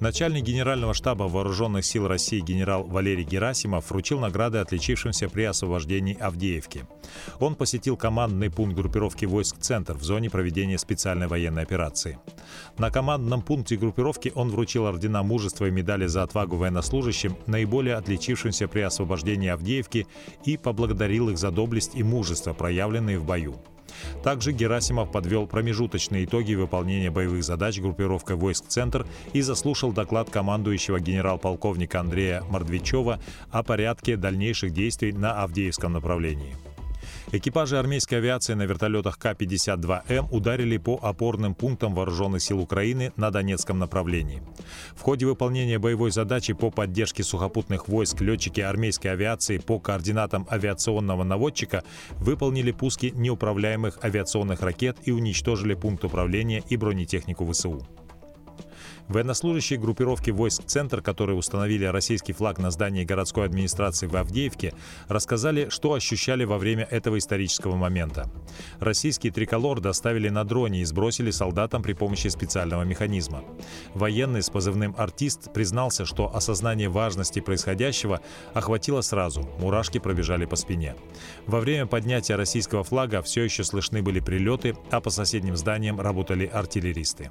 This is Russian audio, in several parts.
Начальник Генерального штаба Вооруженных сил России генерал Валерий Герасимов вручил награды отличившимся при освобождении Авдеевки. Он посетил командный пункт группировки войск «Центр» в зоне проведения специальной военной операции. На командном пункте группировки он вручил ордена мужества и медали за отвагу военнослужащим, наиболее отличившимся при освобождении Авдеевки, и поблагодарил их за доблесть и мужество, проявленные в бою. Также Герасимов подвел промежуточные итоги выполнения боевых задач группировкой войск «Центр» и заслушал доклад командующего генерал-полковника Андрея Мордвичева о порядке дальнейших действий на Авдеевском направлении. Экипажи армейской авиации на вертолетах К-52М ударили по опорным пунктам вооруженных сил Украины на Донецком направлении. В ходе выполнения боевой задачи по поддержке сухопутных войск летчики армейской авиации по координатам авиационного наводчика выполнили пуски неуправляемых авиационных ракет и уничтожили пункт управления и бронетехнику ВСУ. Военнослужащие группировки войск «Центр», которые установили российский флаг на здании городской администрации в Авдеевке, рассказали, что ощущали во время этого исторического момента. Российский триколор доставили на дроне и сбросили солдатам при помощи специального механизма. Военный с позывным «Артист» признался, что осознание важности происходящего охватило сразу, мурашки пробежали по спине. Во время поднятия российского флага все еще слышны были прилеты, а по соседним зданиям работали артиллеристы.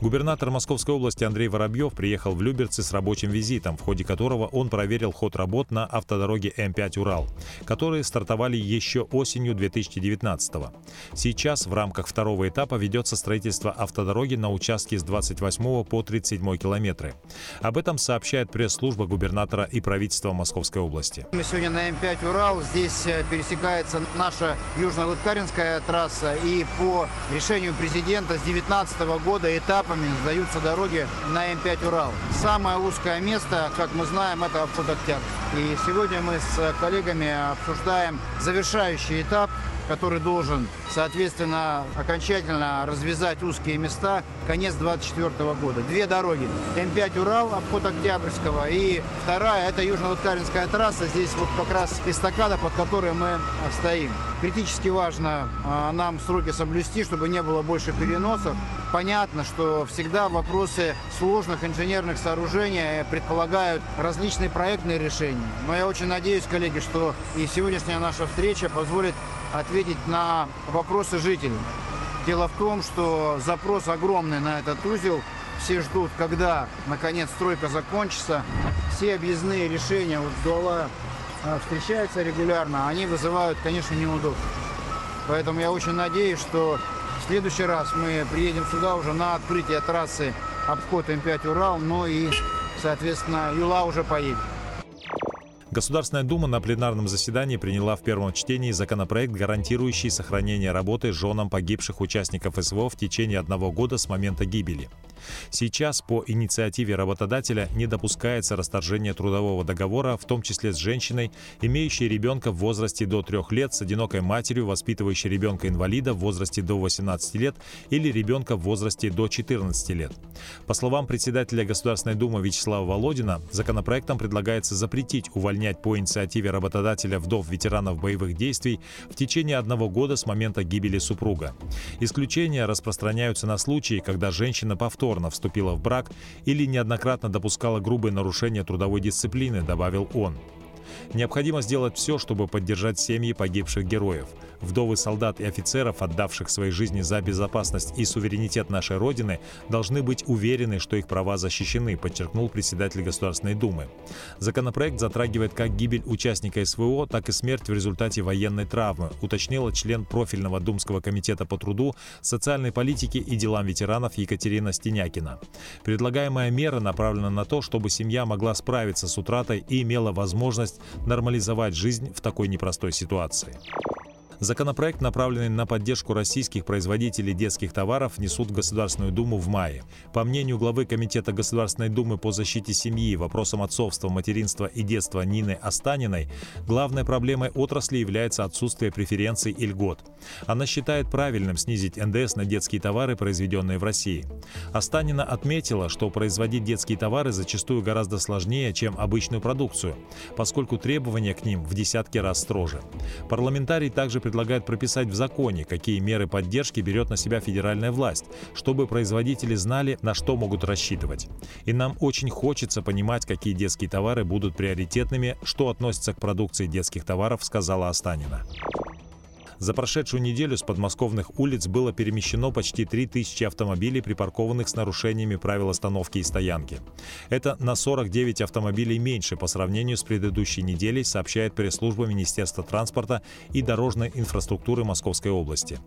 Губернатор Московской области Андрей Воробьев приехал в Люберцы с рабочим визитом, в ходе которого он проверил ход работ на автодороге М5 «Урал», которые стартовали еще осенью 2019 -го. Сейчас в рамках второго этапа ведется строительство автодороги на участке с 28 по 37 километры. Об этом сообщает пресс-служба губернатора и правительства Московской области. Мы сегодня на М5 «Урал». Здесь э, пересекается наша Южно-Лыткаринская трасса. И по решению президента с 2019 года этап этапами сдаются дороги на М5 Урал. Самое узкое место, как мы знаем, это обход Октябрь. И сегодня мы с коллегами обсуждаем завершающий этап который должен, соответственно, окончательно развязать узкие места конец 2024 года. Две дороги. М5 Урал, обход Октябрьского, и вторая, это Южно-Лыткаринская трасса. Здесь вот как раз эстакада, под которой мы стоим. Критически важно а, нам сроки соблюсти, чтобы не было больше переносов. Понятно, что всегда вопросы сложных инженерных сооружений предполагают различные проектные решения. Но я очень надеюсь, коллеги, что и сегодняшняя наша встреча позволит ответить на вопросы жителей. Дело в том, что запрос огромный на этот узел. Все ждут, когда, наконец, стройка закончится. Все объездные решения, вот Дуала а, встречаются регулярно, они вызывают, конечно, неудобства. Поэтому я очень надеюсь, что в следующий раз мы приедем сюда уже на открытие трассы обход М5 Урал, но и, соответственно, Юла уже поедет. Государственная Дума на пленарном заседании приняла в первом чтении законопроект, гарантирующий сохранение работы женам погибших участников СВО в течение одного года с момента гибели. Сейчас по инициативе работодателя не допускается расторжение трудового договора, в том числе с женщиной, имеющей ребенка в возрасте до 3 лет, с одинокой матерью, воспитывающей ребенка-инвалида в возрасте до 18 лет или ребенка в возрасте до 14 лет. По словам председателя Государственной Думы Вячеслава Володина, законопроектом предлагается запретить увольнять по инициативе работодателя вдов ветеранов боевых действий в течение одного года с момента гибели супруга. Исключения распространяются на случаи, когда женщина повторно повторно вступила в брак или неоднократно допускала грубые нарушения трудовой дисциплины, добавил он. Необходимо сделать все, чтобы поддержать семьи погибших героев. Вдовы солдат и офицеров, отдавших свои жизни за безопасность и суверенитет нашей Родины, должны быть уверены, что их права защищены, подчеркнул председатель Государственной Думы. Законопроект затрагивает как гибель участника СВО, так и смерть в результате военной травмы, уточнила член профильного Думского комитета по труду, социальной политике и делам ветеранов Екатерина Стенякина. Предлагаемая мера направлена на то, чтобы семья могла справиться с утратой и имела возможность нормализовать жизнь в такой непростой ситуации. Законопроект, направленный на поддержку российских производителей детских товаров, несут в Государственную Думу в мае. По мнению главы Комитета Государственной Думы по защите семьи, вопросам отцовства, материнства и детства Нины Останиной, главной проблемой отрасли является отсутствие преференций и льгот. Она считает правильным снизить НДС на детские товары, произведенные в России. Останина отметила, что производить детские товары зачастую гораздо сложнее, чем обычную продукцию, поскольку требования к ним в десятки раз строже. Парламентарий также предлагает прописать в законе, какие меры поддержки берет на себя федеральная власть, чтобы производители знали, на что могут рассчитывать. И нам очень хочется понимать, какие детские товары будут приоритетными, что относится к продукции детских товаров, сказала Останина. За прошедшую неделю с подмосковных улиц было перемещено почти 3000 автомобилей, припаркованных с нарушениями правил остановки и стоянки. Это на 49 автомобилей меньше по сравнению с предыдущей неделей, сообщает пресс-служба Министерства транспорта и дорожной инфраструктуры Московской области.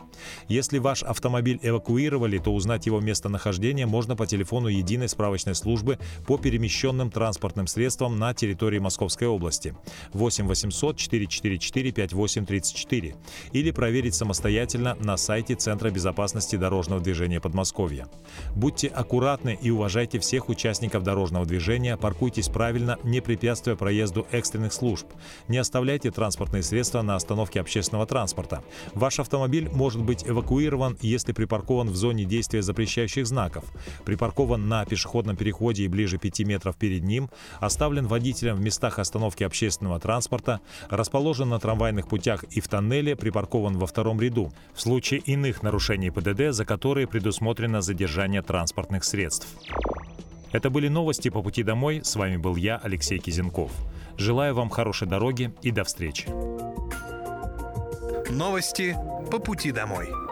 Если ваш автомобиль эвакуировали, то узнать его местонахождение можно по телефону единой справочной службы по перемещенным транспортным средствам на территории Московской области 8 800 444 5834 или или проверить самостоятельно на сайте Центра безопасности дорожного движения Подмосковья. Будьте аккуратны и уважайте всех участников дорожного движения, паркуйтесь правильно, не препятствуя проезду экстренных служб. Не оставляйте транспортные средства на остановке общественного транспорта. Ваш автомобиль может быть эвакуирован, если припаркован в зоне действия запрещающих знаков, припаркован на пешеходном переходе и ближе 5 метров перед ним, оставлен водителем в местах остановки общественного транспорта, расположен на трамвайных путях и в тоннеле, припаркован припаркован во втором ряду, в случае иных нарушений ПДД, за которые предусмотрено задержание транспортных средств. Это были новости по пути домой. С вами был я, Алексей Кизенков. Желаю вам хорошей дороги и до встречи. Новости по пути домой.